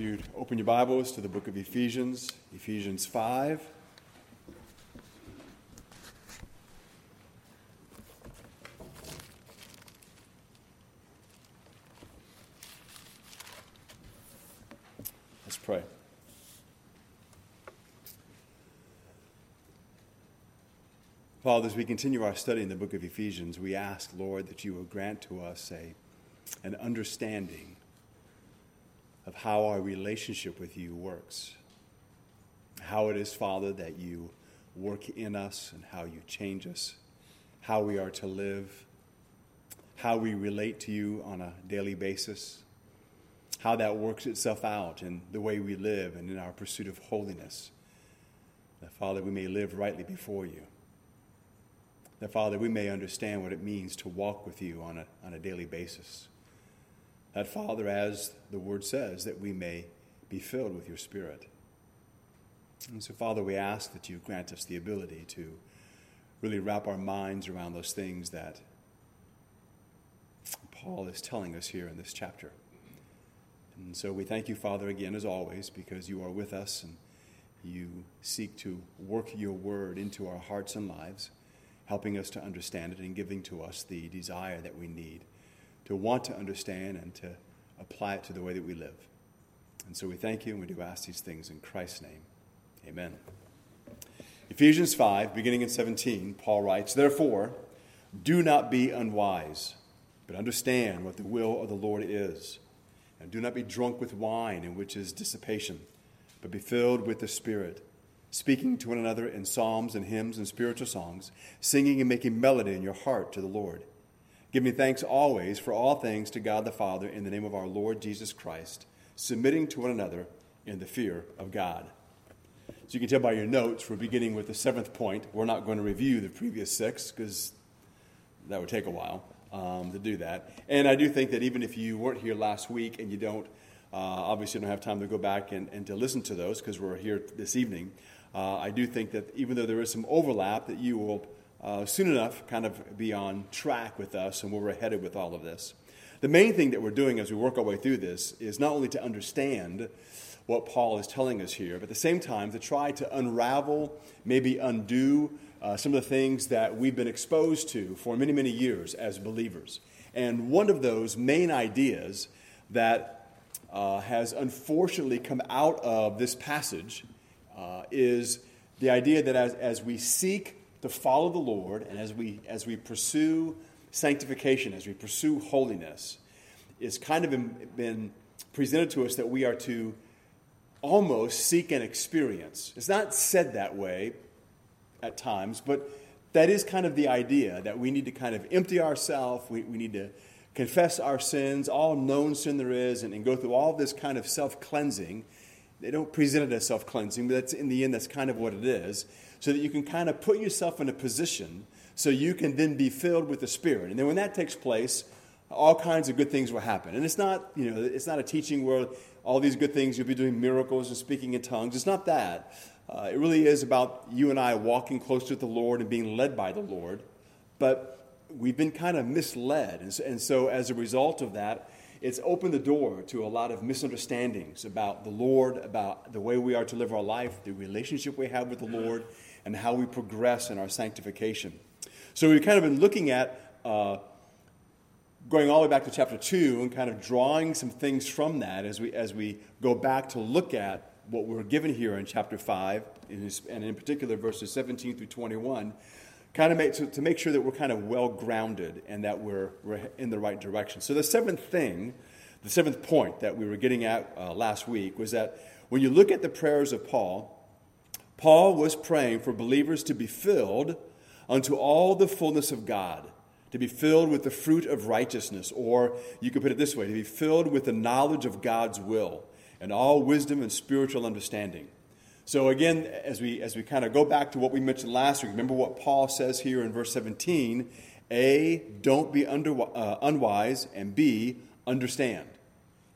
you'd open your Bibles to the book of Ephesians, Ephesians 5. Let's pray. Father, as we continue our study in the book of Ephesians, we ask, Lord, that you will grant to us a, an understanding of how our relationship with you works. How it is, Father, that you work in us and how you change us, how we are to live, how we relate to you on a daily basis, how that works itself out in the way we live and in our pursuit of holiness. That, Father, we may live rightly before you. That, Father, we may understand what it means to walk with you on a, on a daily basis. That, Father, as the word says, that we may be filled with your Spirit. And so, Father, we ask that you grant us the ability to really wrap our minds around those things that Paul is telling us here in this chapter. And so we thank you, Father, again, as always, because you are with us and you seek to work your word into our hearts and lives, helping us to understand it and giving to us the desire that we need to want to understand and to apply it to the way that we live. And so we thank you and we do ask these things in Christ's name. Amen. Ephesians 5, beginning in 17, Paul writes, Therefore, do not be unwise, but understand what the will of the Lord is. And do not be drunk with wine, in which is dissipation, but be filled with the Spirit, speaking to one another in psalms and hymns and spiritual songs, singing and making melody in your heart to the Lord giving thanks always for all things to God the Father in the name of our Lord Jesus Christ, submitting to one another in the fear of God. So you can tell by your notes, we're beginning with the seventh point. We're not going to review the previous six because that would take a while um, to do that. And I do think that even if you weren't here last week and you don't, uh, obviously don't have time to go back and, and to listen to those because we're here this evening, uh, I do think that even though there is some overlap, that you will uh, soon enough kind of be on track with us and where we're headed with all of this. The main thing that we're doing as we work our way through this is not only to understand what Paul is telling us here, but at the same time to try to unravel, maybe undo uh, some of the things that we've been exposed to for many, many years as believers. And one of those main ideas that uh, has unfortunately come out of this passage uh, is the idea that as, as we seek to follow the Lord and as we, as we pursue sanctification, as we pursue holiness, it's kind of been, presented to us that we are to almost seek an experience. It's not said that way at times, but that is kind of the idea that we need to kind of empty ourselves, we, we need to confess our sins, all known sin there is, and, and go through all this kind of self cleansing. They don't present it as self cleansing, but that's in the end, that's kind of what it is so that you can kind of put yourself in a position so you can then be filled with the Spirit. And then when that takes place, all kinds of good things will happen. And it's not, you know, it's not a teaching where all these good things, you'll be doing miracles and speaking in tongues. It's not that. Uh, it really is about you and I walking closer to the Lord and being led by the Lord. But we've been kind of misled. And so, and so as a result of that, it's opened the door to a lot of misunderstandings about the Lord, about the way we are to live our life, the relationship we have with the Lord, and how we progress in our sanctification. So we've kind of been looking at uh, going all the way back to chapter 2 and kind of drawing some things from that as we, as we go back to look at what we're given here in chapter 5, and in particular verses 17 through 21, kind of make, to, to make sure that we're kind of well grounded and that we're, we're in the right direction. So the seventh thing, the seventh point that we were getting at uh, last week was that when you look at the prayers of Paul, Paul was praying for believers to be filled unto all the fullness of God, to be filled with the fruit of righteousness, or you could put it this way to be filled with the knowledge of God's will and all wisdom and spiritual understanding. So, again, as we, as we kind of go back to what we mentioned last week, remember what Paul says here in verse 17 A, don't be under, uh, unwise, and B, understand.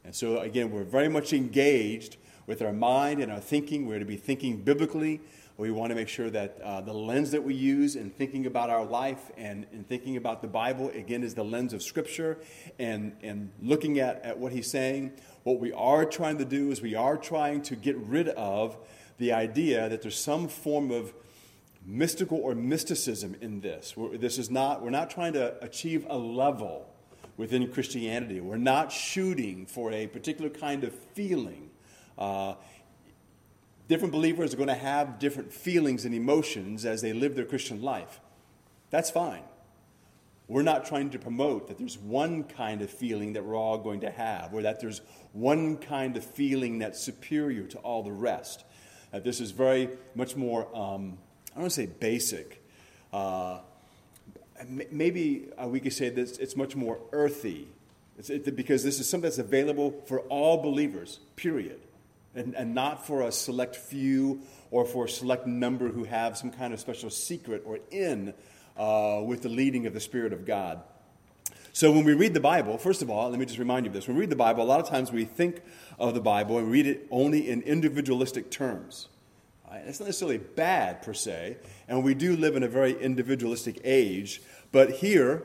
And so, again, we're very much engaged with our mind and our thinking. We're to be thinking biblically. We want to make sure that uh, the lens that we use in thinking about our life and in thinking about the Bible, again, is the lens of Scripture and, and looking at, at what he's saying. What we are trying to do is we are trying to get rid of the idea that there's some form of mystical or mysticism in this. We're, this is not, we're not trying to achieve a level within Christianity. We're not shooting for a particular kind of feeling. Uh, different believers are going to have different feelings and emotions as they live their Christian life. That's fine. We're not trying to promote that there's one kind of feeling that we're all going to have, or that there's one kind of feeling that's superior to all the rest. That this is very much more, um, I don't want to say basic. Uh, maybe uh, we could say this it's much more earthy it, because this is something that's available for all believers, period and, and not for a select few or for a select number who have some kind of special secret or in uh, with the leading of the Spirit of God. So when we read the Bible, first of all, let me just remind you of this. When we read the Bible, a lot of times we think of the Bible and read it only in individualistic terms. It's not necessarily bad per se, and we do live in a very individualistic age. But here,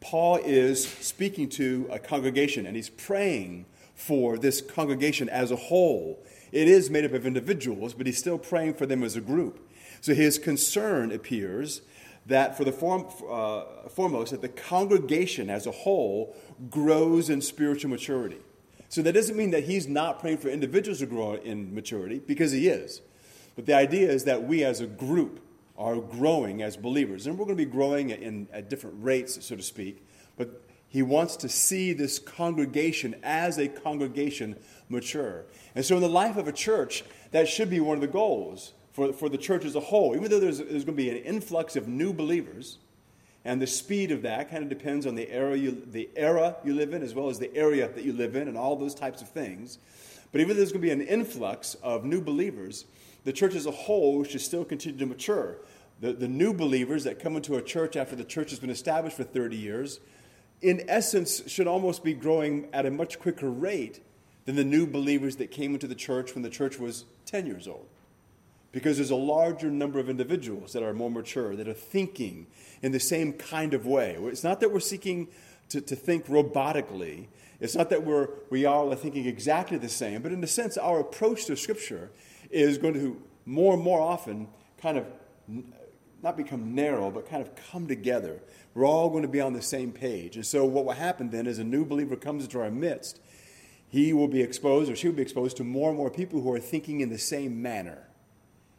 Paul is speaking to a congregation and he's praying for this congregation as a whole. It is made up of individuals, but he's still praying for them as a group. So his concern appears that for the form, uh, foremost, that the congregation as a whole grows in spiritual maturity. So that doesn't mean that he's not praying for individuals to grow in maturity, because he is. But the idea is that we as a group are growing as believers. And we're going to be growing in, at different rates, so to speak. But he wants to see this congregation as a congregation mature. And so, in the life of a church, that should be one of the goals for, for the church as a whole. Even though there's, there's going to be an influx of new believers, and the speed of that kind of depends on the era, you, the era you live in, as well as the area that you live in, and all those types of things. But even though there's going to be an influx of new believers, the church as a whole should still continue to mature. The, the new believers that come into a church after the church has been established for 30 years in essence, should almost be growing at a much quicker rate than the new believers that came into the church when the church was 10 years old. Because there's a larger number of individuals that are more mature, that are thinking in the same kind of way. It's not that we're seeking to, to think robotically, it's not that we're, we all are thinking exactly the same, but in a sense, our approach to Scripture is going to more and more often kind of not become narrow, but kind of come together. We're all going to be on the same page. And so, what will happen then is a new believer comes into our midst, he will be exposed or she will be exposed to more and more people who are thinking in the same manner.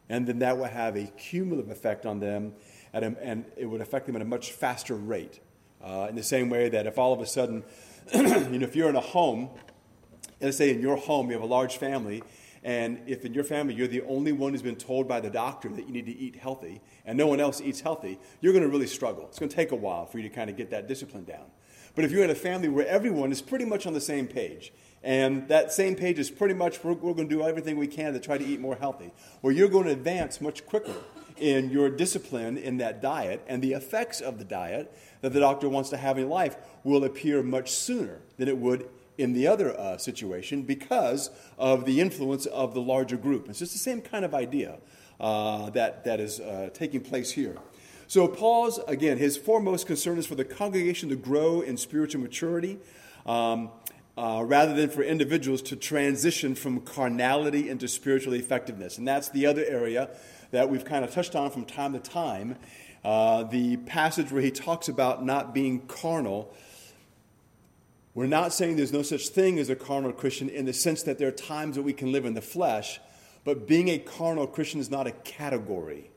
And then that will have a cumulative effect on them, a, and it would affect them at a much faster rate. Uh, in the same way that if all of a sudden, you know, if you're in a home, let's say in your home you have a large family, and if in your family you're the only one who's been told by the doctor that you need to eat healthy and no one else eats healthy, you're going to really struggle. It's going to take a while for you to kind of get that discipline down. But if you're in a family where everyone is pretty much on the same page, and that same page is pretty much we're, we're going to do everything we can to try to eat more healthy, well, you're going to advance much quicker in your discipline in that diet, and the effects of the diet that the doctor wants to have in life will appear much sooner than it would in the other uh, situation because of the influence of the larger group. It's just the same kind of idea uh, that, that is uh, taking place here. So, Paul's, again, his foremost concern is for the congregation to grow in spiritual maturity um, uh, rather than for individuals to transition from carnality into spiritual effectiveness. And that's the other area that we've kind of touched on from time to time. Uh, the passage where he talks about not being carnal we're not saying there's no such thing as a carnal Christian in the sense that there are times that we can live in the flesh, but being a carnal Christian is not a category.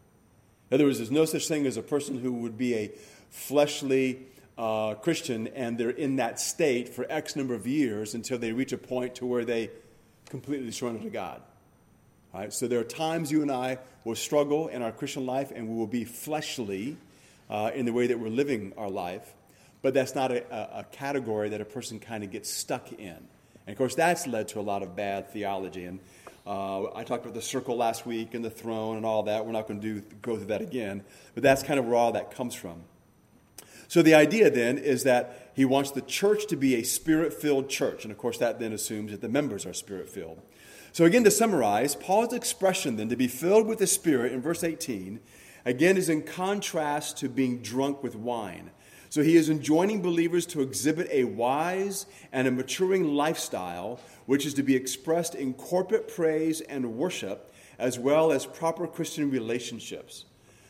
In other words, there's no such thing as a person who would be a fleshly uh, Christian and they're in that state for X number of years until they reach a point to where they completely surrender to God. All right? So there are times you and I will struggle in our Christian life and we will be fleshly uh, in the way that we're living our life but that's not a, a category that a person kind of gets stuck in. And of course, that's led to a lot of bad theology. And uh, I talked about the circle last week and the throne and all that. We're not going to go through that again, but that's kind of where all that comes from. So the idea then is that he wants the church to be a spirit filled church. And of course, that then assumes that the members are spirit filled. So, again, to summarize, Paul's expression then to be filled with the Spirit in verse 18, again, is in contrast to being drunk with wine. So, he is enjoining believers to exhibit a wise and a maturing lifestyle, which is to be expressed in corporate praise and worship, as well as proper Christian relationships.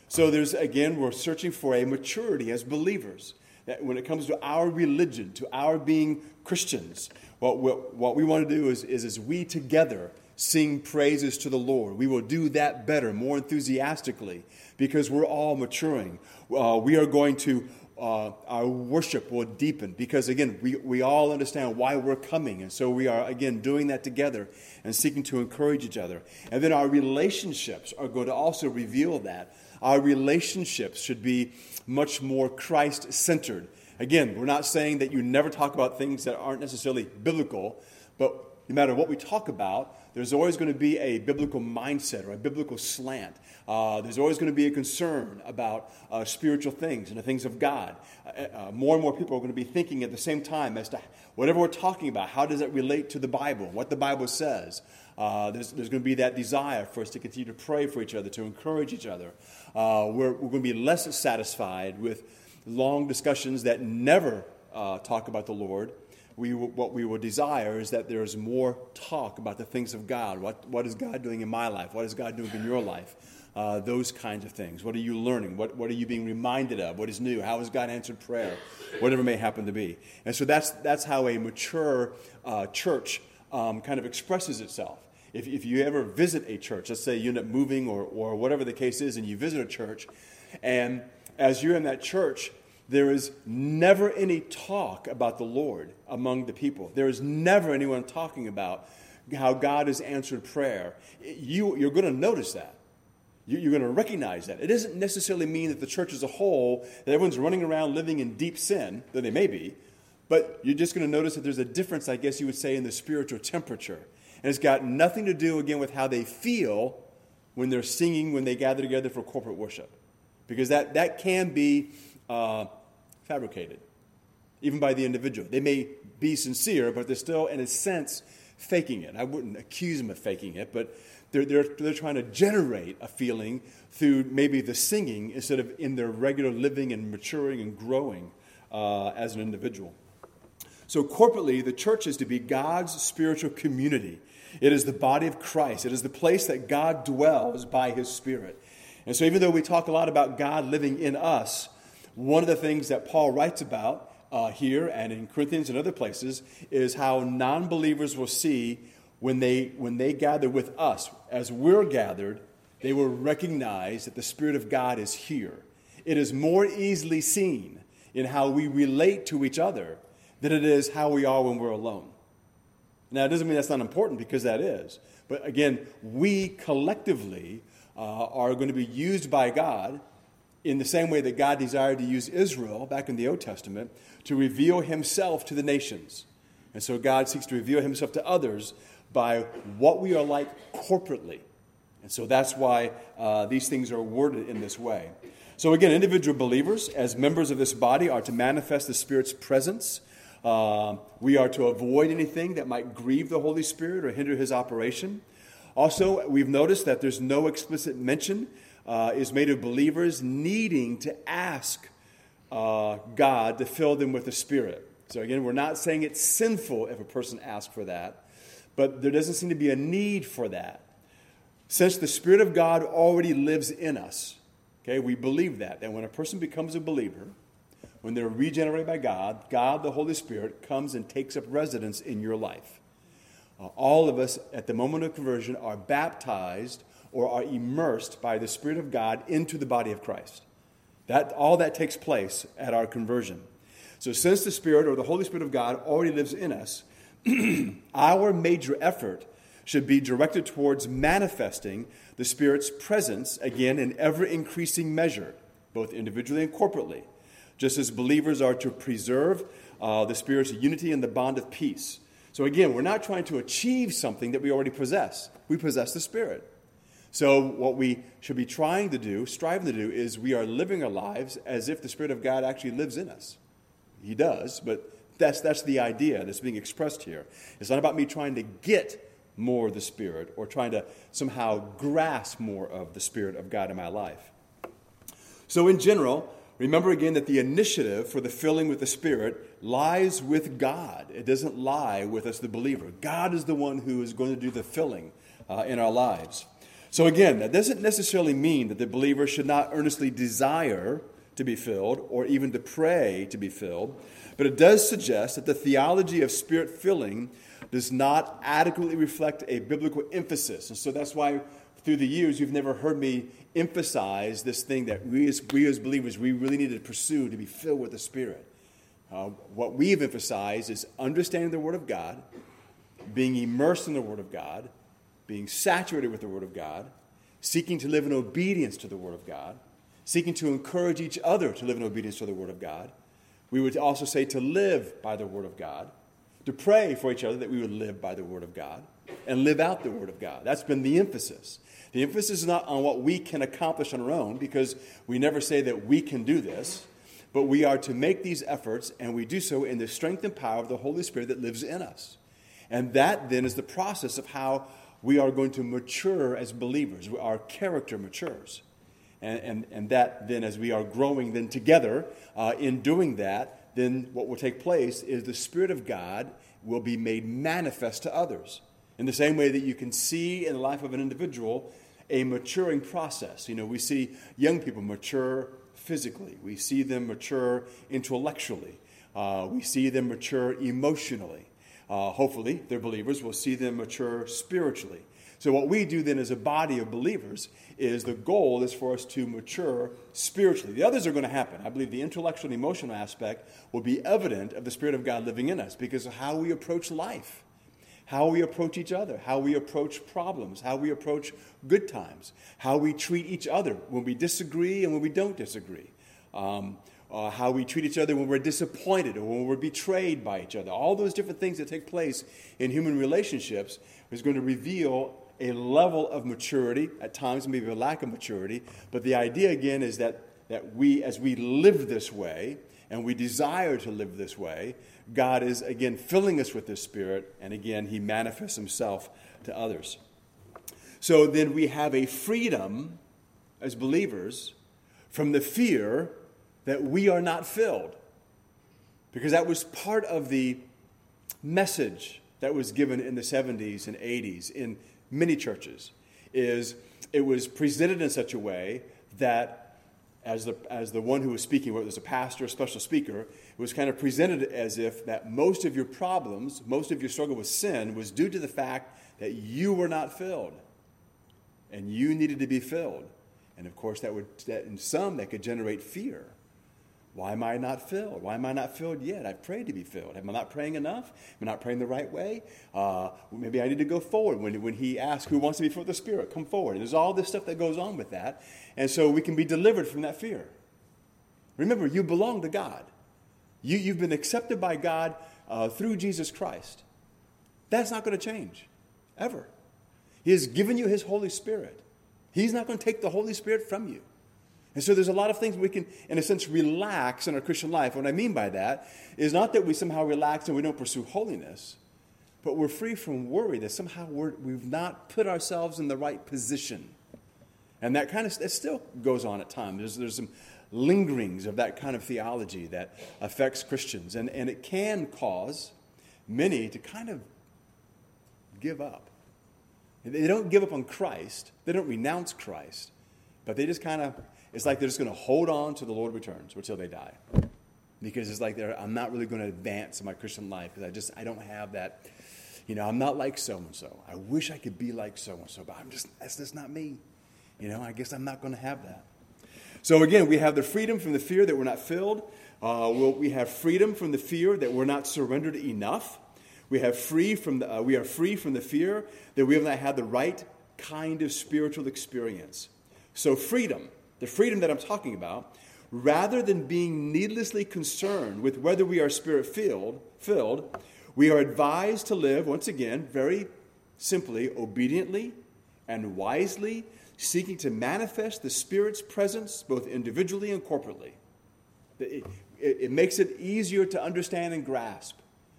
So, there's again, we're searching for a maturity as believers. That when it comes to our religion, to our being Christians, what, what, what we want to do is, is, is we together sing praises to the Lord. We will do that better, more enthusiastically, because we're all maturing. Uh, we are going to, uh, our worship will deepen, because again, we, we all understand why we're coming. And so we are, again, doing that together and seeking to encourage each other. And then our relationships are going to also reveal that. Our relationships should be much more Christ centered. Again, we're not saying that you never talk about things that aren't necessarily biblical, but no matter what we talk about, there's always going to be a biblical mindset or a biblical slant. Uh, there's always going to be a concern about uh, spiritual things and the things of God. Uh, uh, more and more people are going to be thinking at the same time as to whatever we're talking about, how does it relate to the Bible, what the Bible says. Uh, there's, there's going to be that desire for us to continue to pray for each other, to encourage each other. Uh, we're, we're going to be less satisfied with long discussions that never talk about the Lord. We, what we will desire is that there's more talk about the things of God. What, what is God doing in my life? What is God doing in your life? Uh, those kinds of things. What are you learning? What, what are you being reminded of? What is new? How has God answered prayer? Whatever may happen to be. And so that's, that's how a mature uh, church um, kind of expresses itself. If, if you ever visit a church, let's say you end up moving or, or whatever the case is, and you visit a church, and as you're in that church, there is never any talk about the Lord among the people. There is never anyone talking about how God has answered prayer. You, you're going to notice that. You're going to recognize that. It doesn't necessarily mean that the church as a whole, that everyone's running around living in deep sin, though they may be, but you're just going to notice that there's a difference, I guess you would say, in the spiritual temperature. And it's got nothing to do, again, with how they feel when they're singing, when they gather together for corporate worship because that, that can be uh, fabricated, even by the individual. They may be sincere, but they're still, in a sense, faking it. I wouldn't accuse them of faking it, but they're, they're, they're trying to generate a feeling through maybe the singing instead of in their regular living and maturing and growing uh, as an individual. So, corporately, the church is to be God's spiritual community. It is the body of Christ. It is the place that God dwells by his Spirit. And so, even though we talk a lot about God living in us, one of the things that Paul writes about uh, here and in Corinthians and other places is how non believers will see when they, when they gather with us, as we're gathered, they will recognize that the Spirit of God is here. It is more easily seen in how we relate to each other than it is how we are when we're alone. Now, it doesn't mean that's not important because that is. But again, we collectively uh, are going to be used by God in the same way that God desired to use Israel back in the Old Testament to reveal himself to the nations. And so God seeks to reveal himself to others by what we are like corporately. And so that's why uh, these things are worded in this way. So, again, individual believers, as members of this body, are to manifest the Spirit's presence. Uh, we are to avoid anything that might grieve the Holy Spirit or hinder his operation. Also, we've noticed that there's no explicit mention uh, is made of believers needing to ask uh, God to fill them with the Spirit. So, again, we're not saying it's sinful if a person asks for that, but there doesn't seem to be a need for that. Since the Spirit of God already lives in us, okay, we believe that. That when a person becomes a believer, when they're regenerated by God, God, the Holy Spirit, comes and takes up residence in your life. Uh, all of us at the moment of conversion are baptized or are immersed by the Spirit of God into the body of Christ. That, all that takes place at our conversion. So, since the Spirit or the Holy Spirit of God already lives in us, our major effort should be directed towards manifesting the Spirit's presence again in ever increasing measure, both individually and corporately, just as believers are to preserve uh, the Spirit's unity and the bond of peace. So again, we're not trying to achieve something that we already possess. We possess the Spirit. So, what we should be trying to do, striving to do, is we are living our lives as if the Spirit of God actually lives in us. He does, but that's, that's the idea that's being expressed here. It's not about me trying to get more of the Spirit or trying to somehow grasp more of the Spirit of God in my life. So, in general, remember again that the initiative for the filling with the Spirit lies with God. It doesn't lie with us, the believer. God is the one who is going to do the filling uh, in our lives. So, again, that doesn't necessarily mean that the believer should not earnestly desire to be filled or even to pray to be filled, but it does suggest that the theology of spirit filling does not adequately reflect a biblical emphasis. And so that's why through the years you've never heard me emphasize this thing that we as, we as believers we really need to pursue to be filled with the Spirit. Uh, what we've emphasized is understanding the Word of God, being immersed in the Word of God, being saturated with the Word of God, seeking to live in obedience to the Word of God, seeking to encourage each other to live in obedience to the Word of God. We would also say to live by the Word of God, to pray for each other that we would live by the Word of God and live out the Word of God. That's been the emphasis. The emphasis is not on what we can accomplish on our own, because we never say that we can do this, but we are to make these efforts, and we do so in the strength and power of the Holy Spirit that lives in us. And that then is the process of how we are going to mature as believers. Our character matures. And, and, and that then, as we are growing then together uh, in doing that, then what will take place is the Spirit of God will be made manifest to others. In the same way that you can see in the life of an individual a maturing process. You know, we see young people mature physically, we see them mature intellectually, uh, we see them mature emotionally. Uh, hopefully, they're believers. We'll see them mature spiritually. So, what we do then as a body of believers is the goal is for us to mature spiritually. The others are going to happen. I believe the intellectual and emotional aspect will be evident of the Spirit of God living in us because of how we approach life, how we approach each other, how we approach problems, how we approach good times, how we treat each other when we disagree and when we don't disagree. Um, uh, how we treat each other when we're disappointed or when we're betrayed by each other. All those different things that take place in human relationships is going to reveal a level of maturity, at times maybe a lack of maturity. But the idea again is that, that we, as we live this way, and we desire to live this way, God is again filling us with this Spirit, and again, He manifests Himself to others. So then we have a freedom as believers from the fear that we are not filled. Because that was part of the message that was given in the 70s and 80s in many churches is it was presented in such a way that as the, as the one who was speaking, whether it was a pastor or a special speaker, it was kind of presented as if that most of your problems, most of your struggle with sin was due to the fact that you were not filled and you needed to be filled. And of course, that would, that in some, that could generate fear. Why am I not filled? Why am I not filled yet? I've prayed to be filled. Am I not praying enough? Am I not praying the right way? Uh, maybe I need to go forward. When, when he asks, Who wants to be filled with the Spirit? Come forward. And there's all this stuff that goes on with that. And so we can be delivered from that fear. Remember, you belong to God, you, you've been accepted by God uh, through Jesus Christ. That's not going to change, ever. He has given you His Holy Spirit. He's not going to take the Holy Spirit from you. And so there's a lot of things we can, in a sense, relax in our Christian life. What I mean by that is not that we somehow relax and we don't pursue holiness, but we're free from worry that somehow we have not put ourselves in the right position. And that kind of that still goes on at times. There's, there's some lingerings of that kind of theology that affects Christians. And, and it can cause many to kind of give up. They don't give up on Christ, they don't renounce Christ, but they just kind of it's like they're just going to hold on to the Lord returns or until they die. Because it's like I'm not really going to advance in my Christian life because I just I don't have that. You know, I'm not like so and so. I wish I could be like so and so, but I'm just that's just not me. You know, I guess I'm not going to have that. So again, we have the freedom from the fear that we're not filled. Uh, we'll, we have freedom from the fear that we're not surrendered enough. We have free from the, uh, we are free from the fear that we have not had the right kind of spiritual experience. So freedom the freedom that I'm talking about, rather than being needlessly concerned with whether we are spirit filled, filled, we are advised to live, once again, very simply, obediently and wisely, seeking to manifest the Spirit's presence both individually and corporately. It, it, it makes it easier to understand and grasp.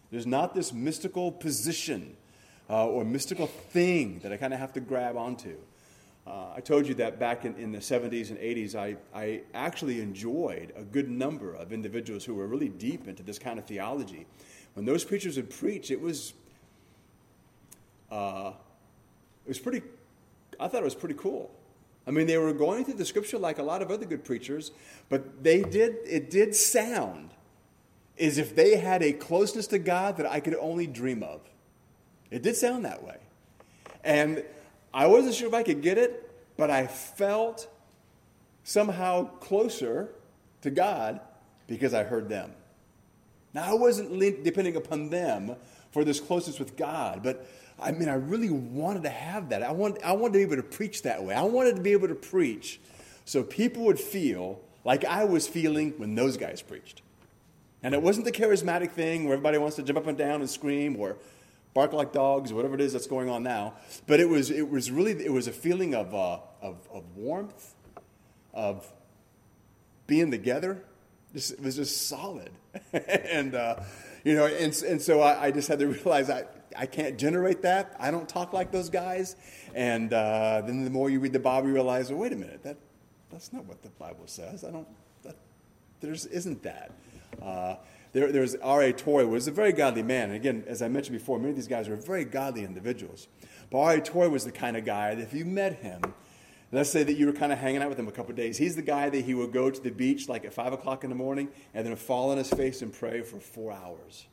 There's not this mystical position uh, or mystical thing that I kind of have to grab onto. Uh, I told you that back in, in the 70s and 80s, I, I actually enjoyed a good number of individuals who were really deep into this kind of theology. When those preachers would preach, it was, uh, it was pretty, I thought it was pretty cool. I mean, they were going through the scripture like a lot of other good preachers, but they did, it did sound as if they had a closeness to God that I could only dream of. It did sound that way. And I wasn't sure if I could get it, but I felt somehow closer to God because I heard them. Now, I wasn't depending upon them for this closeness with God, but I mean, I really wanted to have that. I, want, I wanted to be able to preach that way. I wanted to be able to preach so people would feel like I was feeling when those guys preached. And it wasn't the charismatic thing where everybody wants to jump up and down and scream or bark like dogs whatever it is that's going on now. But it was, it was really, it was a feeling of, uh, of, of warmth, of being together. Just, it was just solid. and, uh, you know, and, and so I, I just had to realize I, I can't generate that. I don't talk like those guys. And uh, then the more you read the Bible, you realize, well, wait a minute, that, that's not what the Bible says. I don't, that, there isn't that. Uh, there, was R.A. Torrey was a very godly man. And again, as I mentioned before, many of these guys were very godly individuals. But R.A. Torrey was the kind of guy that if you met him, let's say that you were kind of hanging out with him a couple of days, he's the guy that he would go to the beach like at 5 o'clock in the morning and then fall on his face and pray for four hours.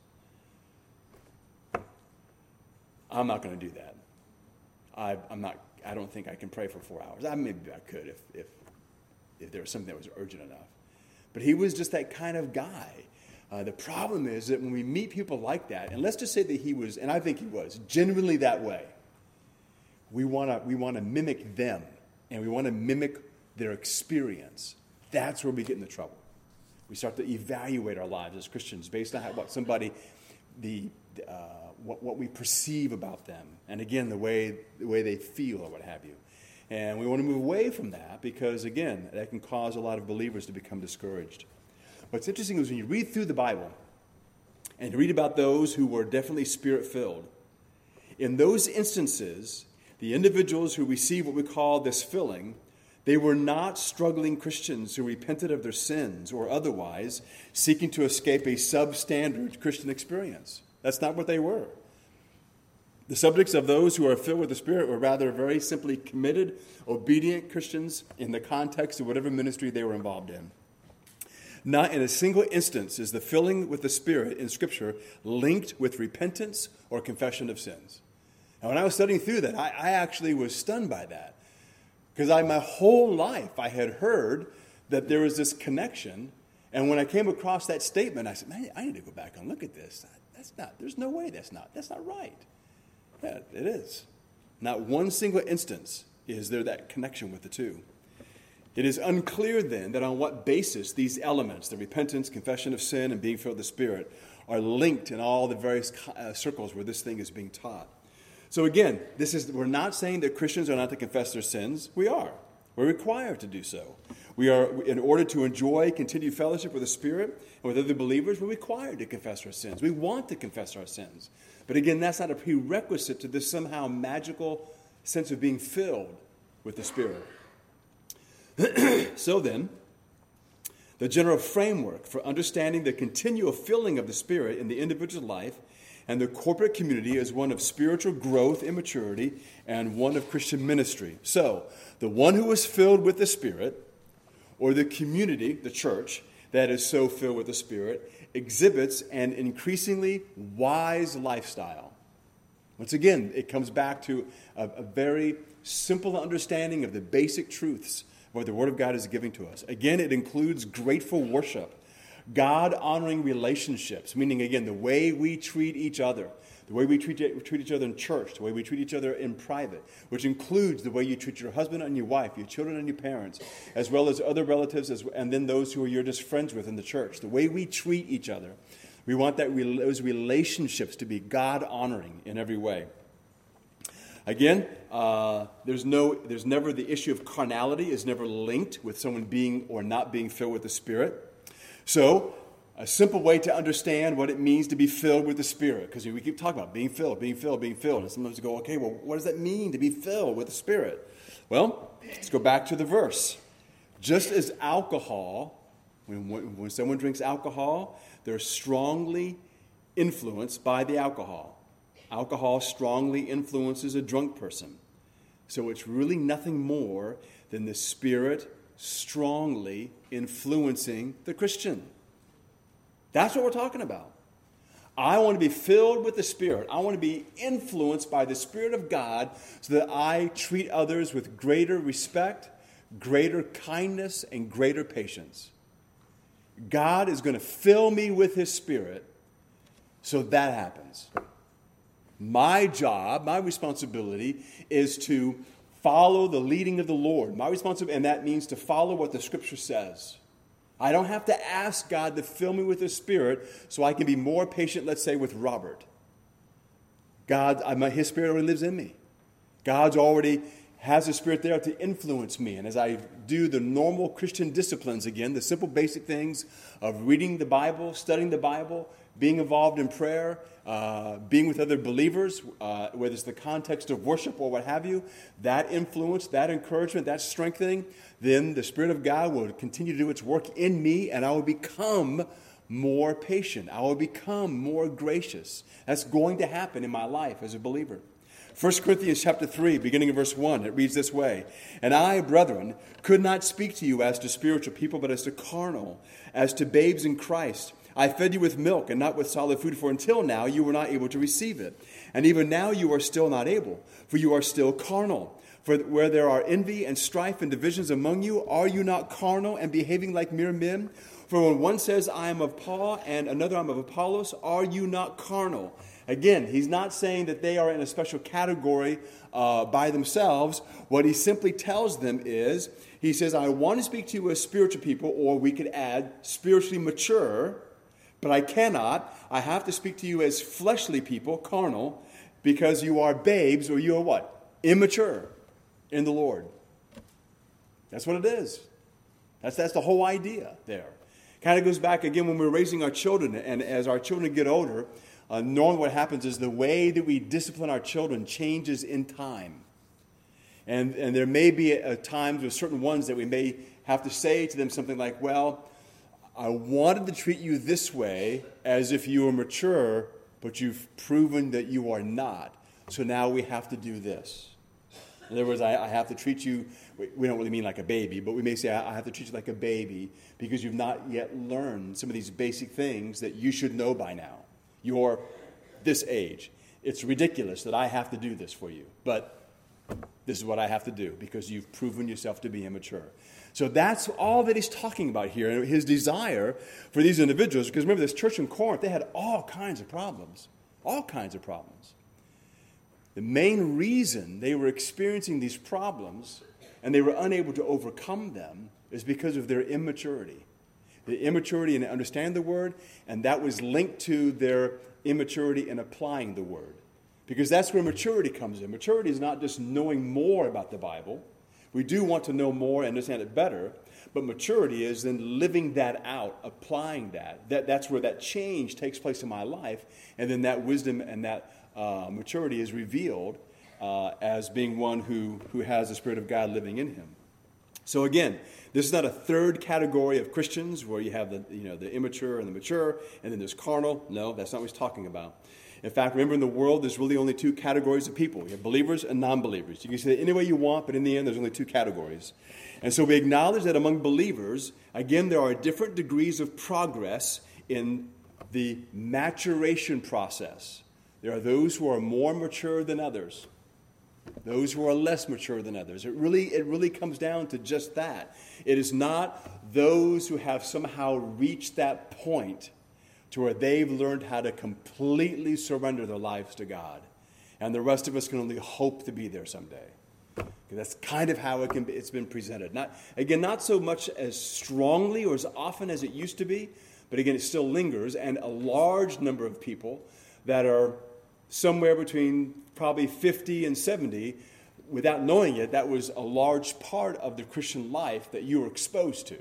I'm not going to do that. I, am not. I don't think I can pray for four hours. I maybe I could if if if there was something that was urgent enough. But he was just that kind of guy. Uh, the problem is that when we meet people like that, and let's just say that he was, and I think he was, genuinely that way, we want to we wanna mimic them and we want to mimic their experience. That's where we get into trouble. We start to evaluate our lives as Christians based on how, what somebody, the, uh, what, what we perceive about them, and again, the way, the way they feel or what have you. And we want to move away from that because, again, that can cause a lot of believers to become discouraged. What's interesting is when you read through the Bible and you read about those who were definitely spirit filled, in those instances, the individuals who receive what we call this filling, they were not struggling Christians who repented of their sins or otherwise seeking to escape a substandard Christian experience. That's not what they were. The subjects of those who are filled with the Spirit were rather very simply committed, obedient Christians in the context of whatever ministry they were involved in. Not in a single instance is the filling with the Spirit in Scripture linked with repentance or confession of sins. And when I was studying through that, I, I actually was stunned by that. Because I, my whole life, I had heard that there was this connection. And when I came across that statement, I said, man, I need to go back and look at this. That's not, there's no way that's not, that's not right. Yeah, it is. Not one single instance is there that connection with the two. It is unclear then that on what basis these elements, the repentance, confession of sin, and being filled with the Spirit, are linked in all the various uh, circles where this thing is being taught. So again, this is we're not saying that Christians are not to confess their sins. We are. We're required to do so. We are, in order to enjoy continued fellowship with the Spirit and with other believers, we're required to confess our sins. We want to confess our sins. But again, that's not a prerequisite to this somehow magical sense of being filled with the Spirit. so then, the general framework for understanding the continual filling of the Spirit in the individual life and the corporate community is one of spiritual growth and maturity and one of Christian ministry. So, the one who is filled with the Spirit, or the community, the church, that is so filled with the Spirit, exhibits an increasingly wise lifestyle. Once again, it comes back to a, a very simple understanding of the basic truths what the Word of God is giving to us. Again, it includes grateful worship God honoring relationships, meaning, again, the way we treat each other, the way we treat, treat each other in church, the way we treat each other in private, which includes the way you treat your husband and your wife, your children and your parents, as well as other relatives, as, and then those who you're just friends with in the church. The way we treat each other. We want that, those relationships to be God honoring in every way. Again, uh, there's, no, there's never the issue of carnality is never linked with someone being or not being filled with the Spirit. So, a simple way to understand what it means to be filled with the Spirit. Because we keep talking about being filled, being filled, being filled. And sometimes we go, okay, well, what does that mean to be filled with the Spirit? Well, let's go back to the verse. Just as alcohol, when, when someone drinks alcohol, they're strongly influenced by the alcohol. Alcohol strongly influences a drunk person. So it's really nothing more than the Spirit strongly influencing the Christian. That's what we're talking about. I want to be filled with the Spirit. I want to be influenced by the Spirit of God so that I treat others with greater respect, greater kindness, and greater patience. God is going to fill me with His Spirit so that happens. My job, my responsibility is to follow the leading of the Lord. My responsibility, and that means to follow what the Scripture says. I don't have to ask God to fill me with His Spirit so I can be more patient, let's say, with Robert. God, His Spirit already lives in me. God's already has a Spirit there to influence me. And as I do the normal Christian disciplines again, the simple basic things of reading the Bible, studying the Bible, being involved in prayer, uh, being with other believers, uh, whether it's the context of worship or what have you, that influence, that encouragement, that strengthening, then the Spirit of God will continue to do its work in me and I will become more patient. I will become more gracious. That's going to happen in my life as a believer. 1 Corinthians chapter 3, beginning in verse 1, it reads this way And I, brethren, could not speak to you as to spiritual people, but as to carnal, as to babes in Christ. I fed you with milk and not with solid food, for until now you were not able to receive it. And even now you are still not able, for you are still carnal. For where there are envy and strife and divisions among you, are you not carnal and behaving like mere men? For when one says, I am of Paul, and another, I am of Apollos, are you not carnal? Again, he's not saying that they are in a special category uh, by themselves. What he simply tells them is, he says, I want to speak to you as spiritual people, or we could add spiritually mature but I cannot. I have to speak to you as fleshly people, carnal, because you are babes or you are what? Immature in the Lord. That's what it is. That's, that's the whole idea there. Kind of goes back again when we're raising our children, and as our children get older, uh, normally what happens is the way that we discipline our children changes in time. And, and there may be uh, times with certain ones that we may have to say to them something like, well, I wanted to treat you this way as if you were mature, but you've proven that you are not. So now we have to do this. In other words, I, I, have to treat you, we don't really mean like a baby, but we may say, I have to treat you like a baby because you've not yet learned some of these basic things that you should know by now. You're this age. It's ridiculous that I have to do this for you, but this is what I have to do because you've proven yourself to be immature. So that's all that he's talking about here, his desire for these individuals. Because remember, this church in Corinth, they had all kinds of problems. All kinds of problems. The main reason they were experiencing these problems and they were unable to overcome them is because of their immaturity. The immaturity in understanding the word, and that was linked to their immaturity in applying the word. Because that's where maturity comes in. Maturity is not just knowing more about the Bible, we do want to know more and understand it better, but maturity is then living that out, applying that. that that's where that change takes place in my life, and then that wisdom and that uh, maturity is revealed uh, as being one who, who has the Spirit of God living in him. So again, this is not a third category of Christians where you have the, you know, the immature and the mature, and then there's carnal. No, that's not what he's talking about. In fact, remember in the world, there's really only two categories of people you have believers and non believers. You can say it any way you want, but in the end, there's only two categories. And so we acknowledge that among believers, again, there are different degrees of progress in the maturation process. There are those who are more mature than others, those who are less mature than others. It really, it really comes down to just that. It is not those who have somehow reached that point to where they've learned how to completely surrender their lives to God. And the rest of us can only hope to be there someday. That's kind of how it can be, it's been presented. Not, again, not so much as strongly or as often as it used to be, but again, it still lingers. And a large number of people that are somewhere between probably 50 and 70, without knowing it, that was a large part of the Christian life that you were exposed to.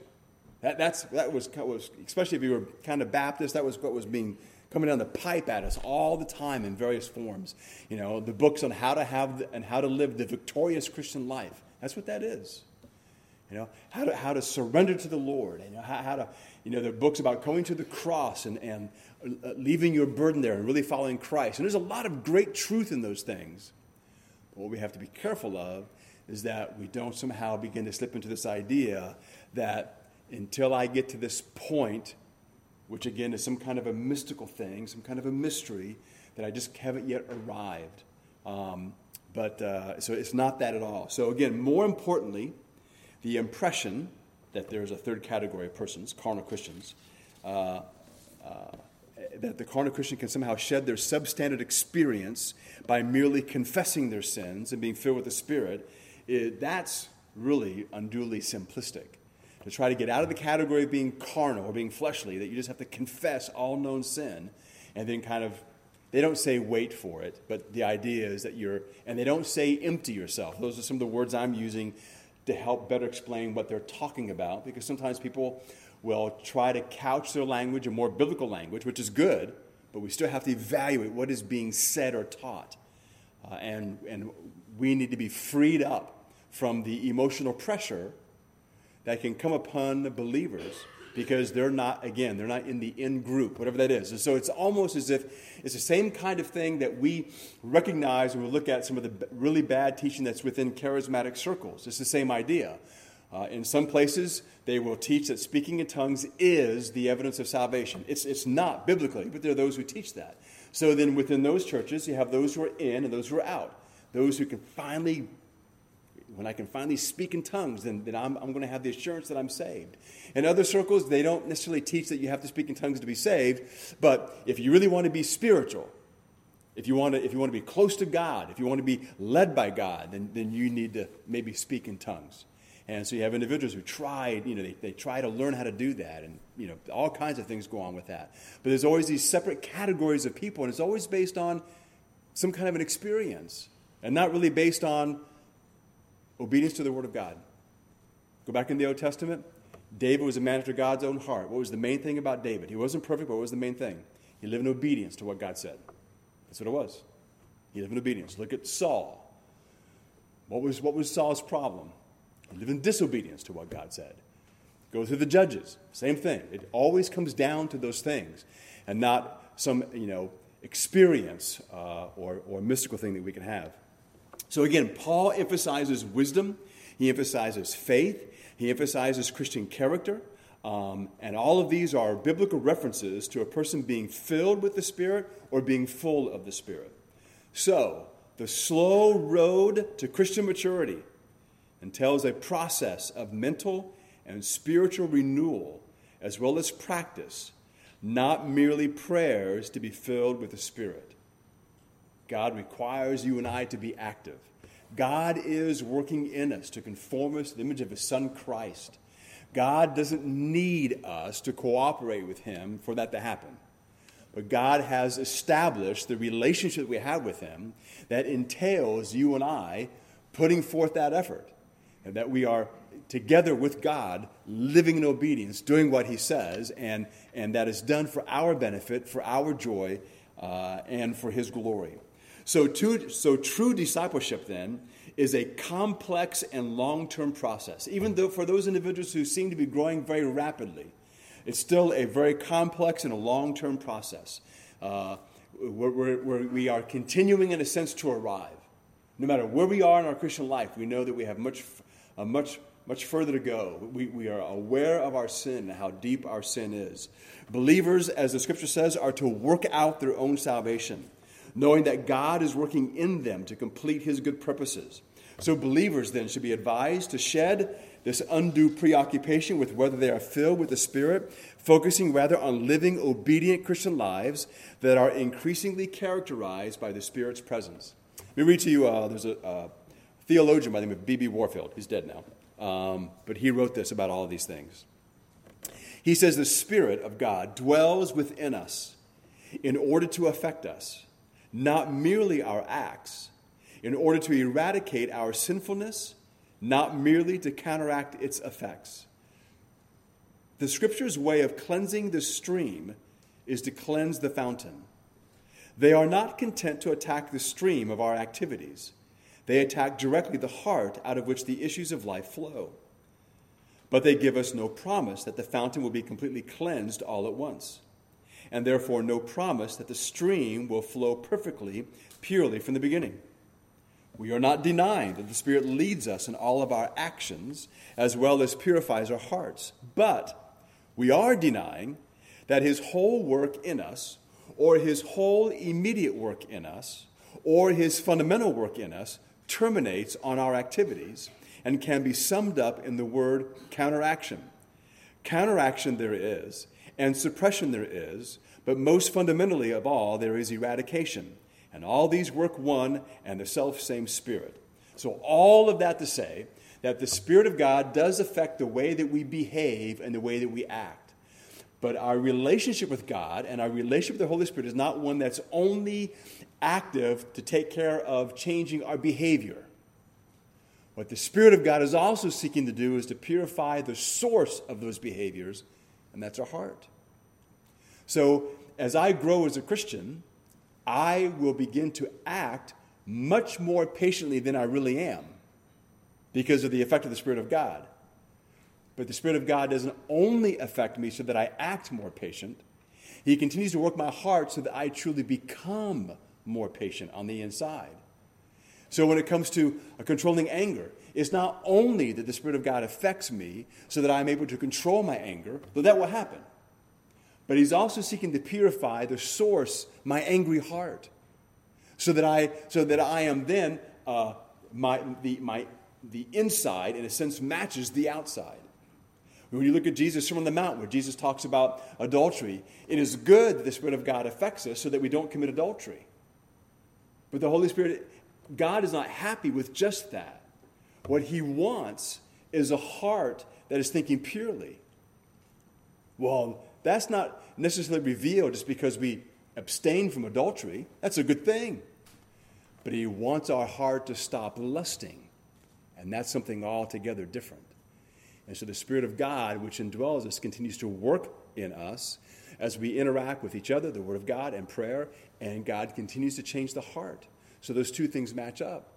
That, that's, that was, was, especially if you were kind of Baptist, that was what was being coming down the pipe at us all the time in various forms. You know, the books on how to have the, and how to live the victorious Christian life. That's what that is. You know, how to, how to surrender to the Lord. You know, how, how to, you know, there are books about going to the cross and, and uh, leaving your burden there and really following Christ. And there's a lot of great truth in those things. But what we have to be careful of is that we don't somehow begin to slip into this idea that until I get to this point, which again is some kind of a mystical thing, some kind of a mystery that I just haven't yet arrived. Um, but uh, so it's not that at all. So again, more importantly, the impression that there's a third category of persons, carnal Christians, uh, uh, that the carnal Christian can somehow shed their substandard experience by merely confessing their sins and being filled with the Spirit, it, that's really unduly simplistic. To try to get out of the category of being carnal or being fleshly, that you just have to confess all known sin and then kind of they don't say wait for it, but the idea is that you're, and they don't say empty yourself. Those are some of the words I'm using to help better explain what they're talking about because sometimes people will try to couch their language in more biblical language, which is good, but we still have to evaluate what is being said or taught. Uh, and, and we need to be freed up from the emotional pressure that can come upon the believers because they're not, again, they're not in the in group, whatever that is. And so it's almost as if it's the same kind of thing that we recognize when we look at some of the really bad teaching that's within charismatic circles. It's the same idea. Uh, in some places, they will teach that speaking in tongues is the evidence of salvation. It's, it's not biblically, but there are those who teach that. So then within those churches, you have those who are in and those who are out. Those who can finally when I can finally speak in tongues, then, then I'm, I'm going to have the assurance that I'm saved. In other circles, they don't necessarily teach that you have to speak in tongues to be saved, but if you really want to be spiritual, if you want to, if you want to be close to God, if you want to be led by God, then, then you need to maybe speak in tongues. And so you have individuals who try, you know, they, they try to learn how to do that, and you know, all kinds of things go on with that. But there's always these separate categories of people, and it's always based on some kind of an experience, and not really based on Obedience to the Word of God. Go back in the Old Testament. David was a man after God's own heart. What was the main thing about David? He wasn't perfect, but what was the main thing? He lived in obedience to what God said. That's what it was. He lived in obedience. Look at Saul. What was, what was Saul's problem? He lived in disobedience to what God said. Go through the judges. Same thing. It always comes down to those things and not some, you know, experience uh, or, or mystical thing that we can have. So again, Paul emphasizes wisdom, he emphasizes faith, he emphasizes Christian character. Um, and all of these are biblical references to a person being filled with the Spirit or being full of the Spirit. So, the slow road to Christian maturity entails a process of mental and spiritual renewal as well as practice, not merely prayers to be filled with the Spirit. God requires you and I to be active. God is working in us to conform us to the image of His Son Christ. God doesn't need us to cooperate with Him for that to happen. But God has established the relationship we have with Him that entails you and I putting forth that effort. And that we are together with God, living in obedience, doing what He says, and, and that is done for our benefit, for our joy, uh, and for His glory. So, to, so true discipleship then is a complex and long term process. Even though for those individuals who seem to be growing very rapidly, it's still a very complex and a long term process. Uh, we're, we're, we are continuing, in a sense, to arrive. No matter where we are in our Christian life, we know that we have much, uh, much, much further to go. We, we are aware of our sin and how deep our sin is. Believers, as the scripture says, are to work out their own salvation knowing that God is working in them to complete his good purposes. So, believers then should be advised to shed this undue preoccupation with whether they are filled with the Spirit, focusing rather on living obedient Christian lives that are increasingly characterized by the Spirit's presence. Let me read to you uh, there's a uh, theologian by the name of B.B. Warfield. He's dead now. Um, but he wrote this about all of these things. He says, The Spirit of God dwells within us in order to affect us not merely our acts, in order to eradicate our sinfulness, not merely to counteract its effects. the Scripture's way of cleansing the stream is to cleanse the fountain. They are not content to attack the stream of our activities. They attack directly the heart out of which the issues of life flow. But they give us no promise that the fountain will be completely cleansed all at once, and therefore no promise that the stream will flow perfectly, purely from the beginning. We are not denying that the Spirit leads us in all of our actions as well as purifies our hearts, but we are denying that His whole work in us, or His whole immediate work in us, or His fundamental work in us terminates on our activities and can be summed up in the word counteraction. Counteraction there is, and suppression there is, but most fundamentally of all, there is eradication. And all these work one and the self same Spirit. So, all of that to say that the Spirit of God does affect the way that we behave and the way that we act. But our relationship with God and our relationship with the Holy Spirit is not one that's only active to take care of changing our behavior. What the Spirit of God is also seeking to do is to purify the source of those behaviors, and that's our heart. So, as I grow as a Christian, I will begin to act much more patiently than I really am because of the effect of the Spirit of God. But the Spirit of God doesn't only affect me so that I act more patient, He continues to work my heart so that I truly become more patient on the inside. So when it comes to controlling anger, it's not only that the Spirit of God affects me so that I'm able to control my anger, though that will happen, but He's also seeking to purify the source, my angry heart, so that I, so that I am then, uh, my, the, my the inside, in a sense, matches the outside. When you look at Jesus' from the Mount, where Jesus talks about adultery, it is good that the Spirit of God affects us so that we don't commit adultery. But the Holy Spirit, God is not happy with just that. What He wants is a heart that is thinking purely. Well, that's not necessarily revealed just because we abstain from adultery. That's a good thing. But He wants our heart to stop lusting and that's something altogether different. And so the Spirit of God, which indwells us, continues to work in us as we interact with each other, the Word of God, and prayer, and God continues to change the heart. So those two things match up.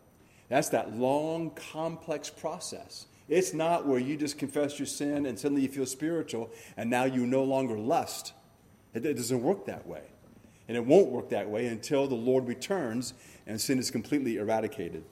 That's that long, complex process. It's not where you just confess your sin and suddenly you feel spiritual and now you no longer lust. It, doesn't work that way. And it won't work that way until the Lord returns and sin is completely eradicated.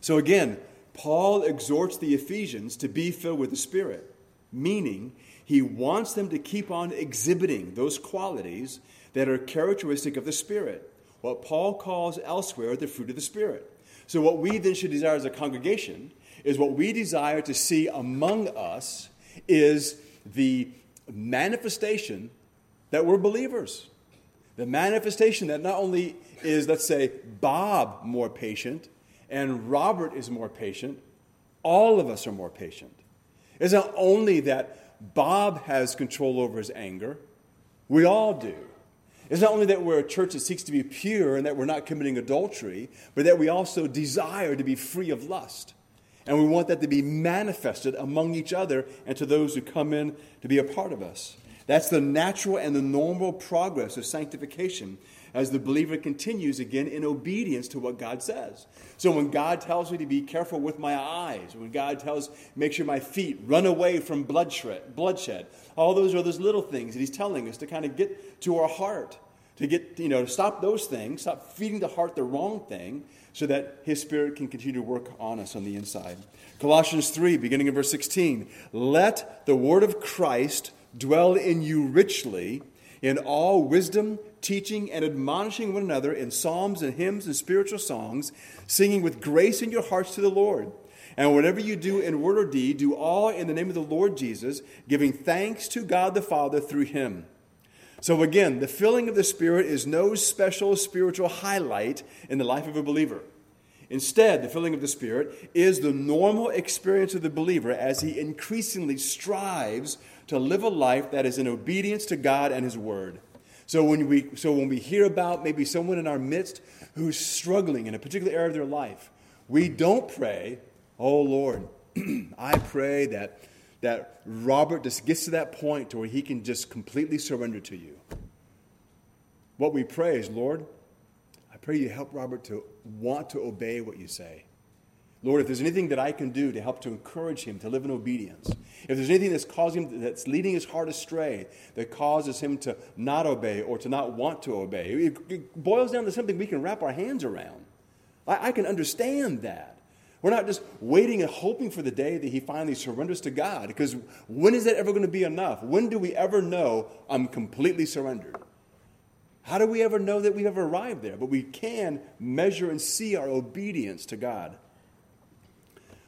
So, again, Paul exhorts the Ephesians to be filled with the Spirit, meaning he wants them to keep on exhibiting those qualities that are characteristic of the Spirit, what Paul calls elsewhere the fruit of the Spirit. So, what we then should desire as a congregation is what we desire to see among us is the manifestation that we're believers. The manifestation that not only is, let's say, Bob more patient, and Robert is more patient, all of us are more patient. It's not only that Bob has control over his anger, we all do. It's not only that we're a church that seeks to be pure and that we're not committing adultery, but that we also desire to be free of lust. And we want that to be manifested among each other and to those who come in to be a part of us. That's the natural and the normal progress of sanctification as the believer continues again in obedience to what God says. So when God tells me to be careful with my eyes, when God tells make sure my feet run away from bloodshed, bloodshed, all those are those little things that He's telling us to kind of get to our heart, to get you know to stop those things, stop feeding the heart the wrong thing, so that His Spirit can continue to work on us on the inside. Colossians three, beginning in verse sixteen, let the word of Christ dwell in you richly in all wisdom, teaching, and admonishing one another in psalms and hymns and spiritual songs, singing with grace in your hearts to the Lord. And whatever you do in word or deed, do all in the name of the Lord Jesus, giving thanks to God the Father through him. So, again, the filling of the Spirit is no special spiritual highlight in the life of a believer. Instead, the filling of the Spirit is the normal experience of the believer as he increasingly strives to live a life that is in obedience to God and His Word. So when we, so when we hear about maybe someone in our midst who's struggling in a particular area of their life, we don't pray, oh Lord, I pray that that Robert just gets to that point to where he can just completely surrender to you. What we pray is, Lord, I pray you help Robert to want to obey what you say. Lord, if there's anything that I can do to help to encourage him to live in obedience, if there's anything that's causing him, that's leading his heart astray, that causes him to not obey or to not want to obey, it, boils down to something we can wrap our hands around. I, I can understand that. We're not just waiting and hoping for the day that he finally surrenders to God, because when is that ever going to be enough? When do we ever know I'm completely surrendered? How do we ever know that we've ever arrived there? But we can measure and see our obedience to God.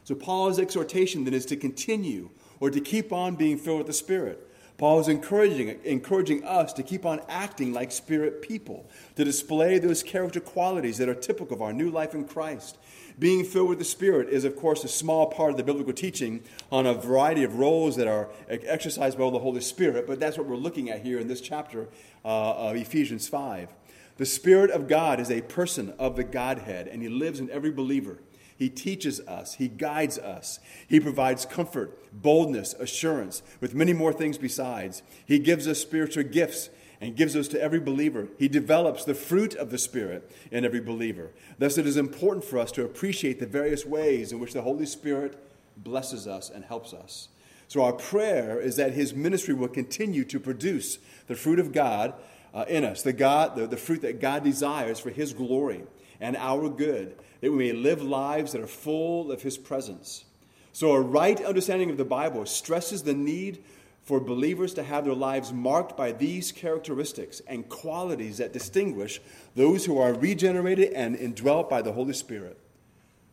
So, Paul's exhortation then is to continue or to keep on being filled with the Spirit. Paul is encouraging, encouraging us to keep on acting like Spirit people, to display those character qualities that are typical of our new life in Christ. Being filled with the Spirit is, of course, a small part of the biblical teaching on a variety of roles that are exercised by the Holy Spirit, but that's what we're looking at here in this chapter uh, of Ephesians 5. The Spirit of God is a person of the Godhead, and He lives in every believer. He teaches us, He guides us, He provides comfort, boldness, assurance, with many more things besides. He gives us spiritual gifts and gives those to every believer. He develops the fruit of the Spirit in every believer. Thus, it is important for us to appreciate the various ways in which the Holy Spirit blesses us and helps us. So, our prayer is that His ministry will continue to produce the fruit of God uh, in us, the, God, the, the fruit that God desires for His glory and our good, that we may live lives that are full of His presence. So, a right understanding of the Bible stresses the need for believers to have their lives marked by these characteristics and qualities that distinguish those who are regenerated and indwelt by the Holy Spirit.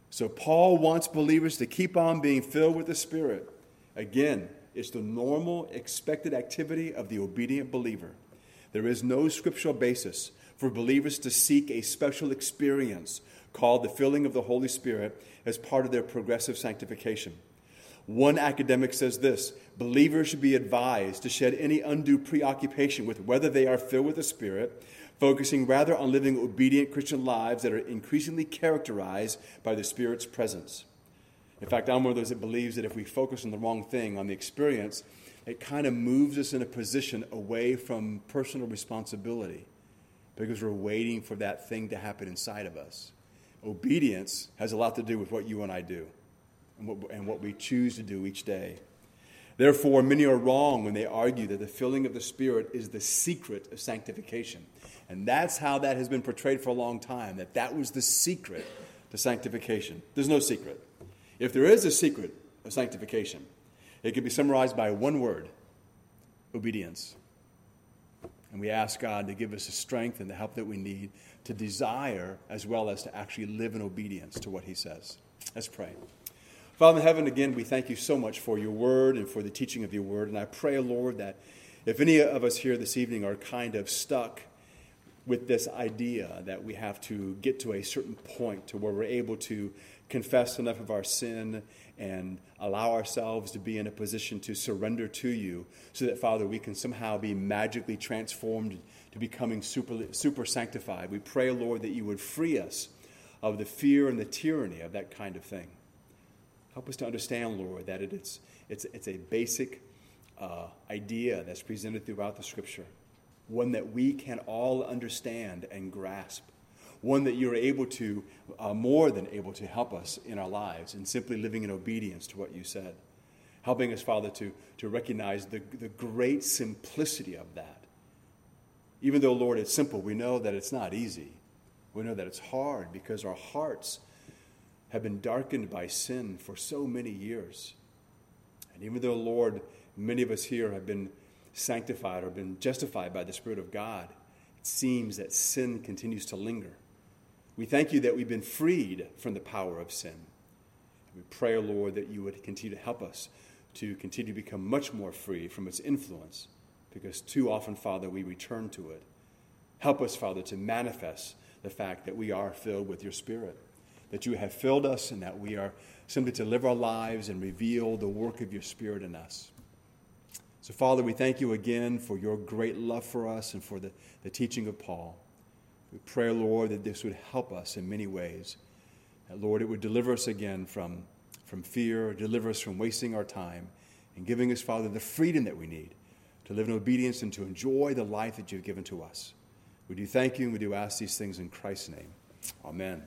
So, Paul wants believers to keep on being filled with the Spirit. Again, it's the normal, expected activity of the obedient believer. There is no scriptural basis for believers to seek a special experience called the filling of the Holy Spirit as part of their progressive sanctification. One academic says this believers should be advised to shed any undue preoccupation with whether they are filled with the Spirit, focusing rather on living obedient Christian lives that are increasingly characterized by the Spirit's presence. In fact, I'm one of those that believes that if we focus on the wrong thing, on the experience, it kind of moves us in a position away from personal responsibility because we're waiting for that thing to happen inside of us. Obedience has a lot to do with what you and I do and what, and what we choose to do each day. Therefore, many are wrong when they argue that the filling of the Spirit is the secret of sanctification. And that's how that has been portrayed for a long time, that that was the secret to sanctification. There's no secret. If there is a secret of sanctification, it can be summarized by one word obedience. And we ask God to give us the strength and the help that we need to desire as well as to actually live in obedience to what He says. Let's pray. Father in heaven, again, we thank you so much for your word and for the teaching of your word. And I pray, Lord, that if any of us here this evening are kind of stuck with this idea that we have to get to a certain point to where we're able to confess enough of our sin and allow ourselves to be in a position to surrender to you so that father we can somehow be magically transformed to becoming super, super sanctified. We pray lord that you would free us of the fear and the tyranny of that kind of thing. Help us to understand, Lord, that it's, it's, it's a basic uh, idea that's presented throughout the Scripture, one that we can all understand and grasp, one that you're able to, uh, more than able to help us in our lives in simply living in obedience to what you said. Helping us, Father, to, to recognize the, the great simplicity of that. Even though, Lord, it's simple, we know that it's not easy. We know that it's hard because our hearts have been darkened by sin for so many years. And even though, Lord, many of us here have been sanctified or been justified by the Spirit of God, it seems that sin continues to linger. We thank you that we've been freed from the power of sin. We pray, Lord, that you would continue to help us to continue to become much more free from its influence, because too often, Father, we return to it. Help us, Father, to manifest the fact that we are filled with your Spirit that you have filled us and that we are simply to live our lives and reveal the work of your Spirit in us. So, Father, we thank you again for your great love for us and for the, the teaching of Paul. We pray, Lord, that this would help us in many ways. That, Lord, it would deliver us again from, from fear, deliver us from wasting our time, and giving us, Father, the freedom that we need to live in obedience and to enjoy the life that you've given to us. We do thank you and we do ask these things in Christ's name. Amen.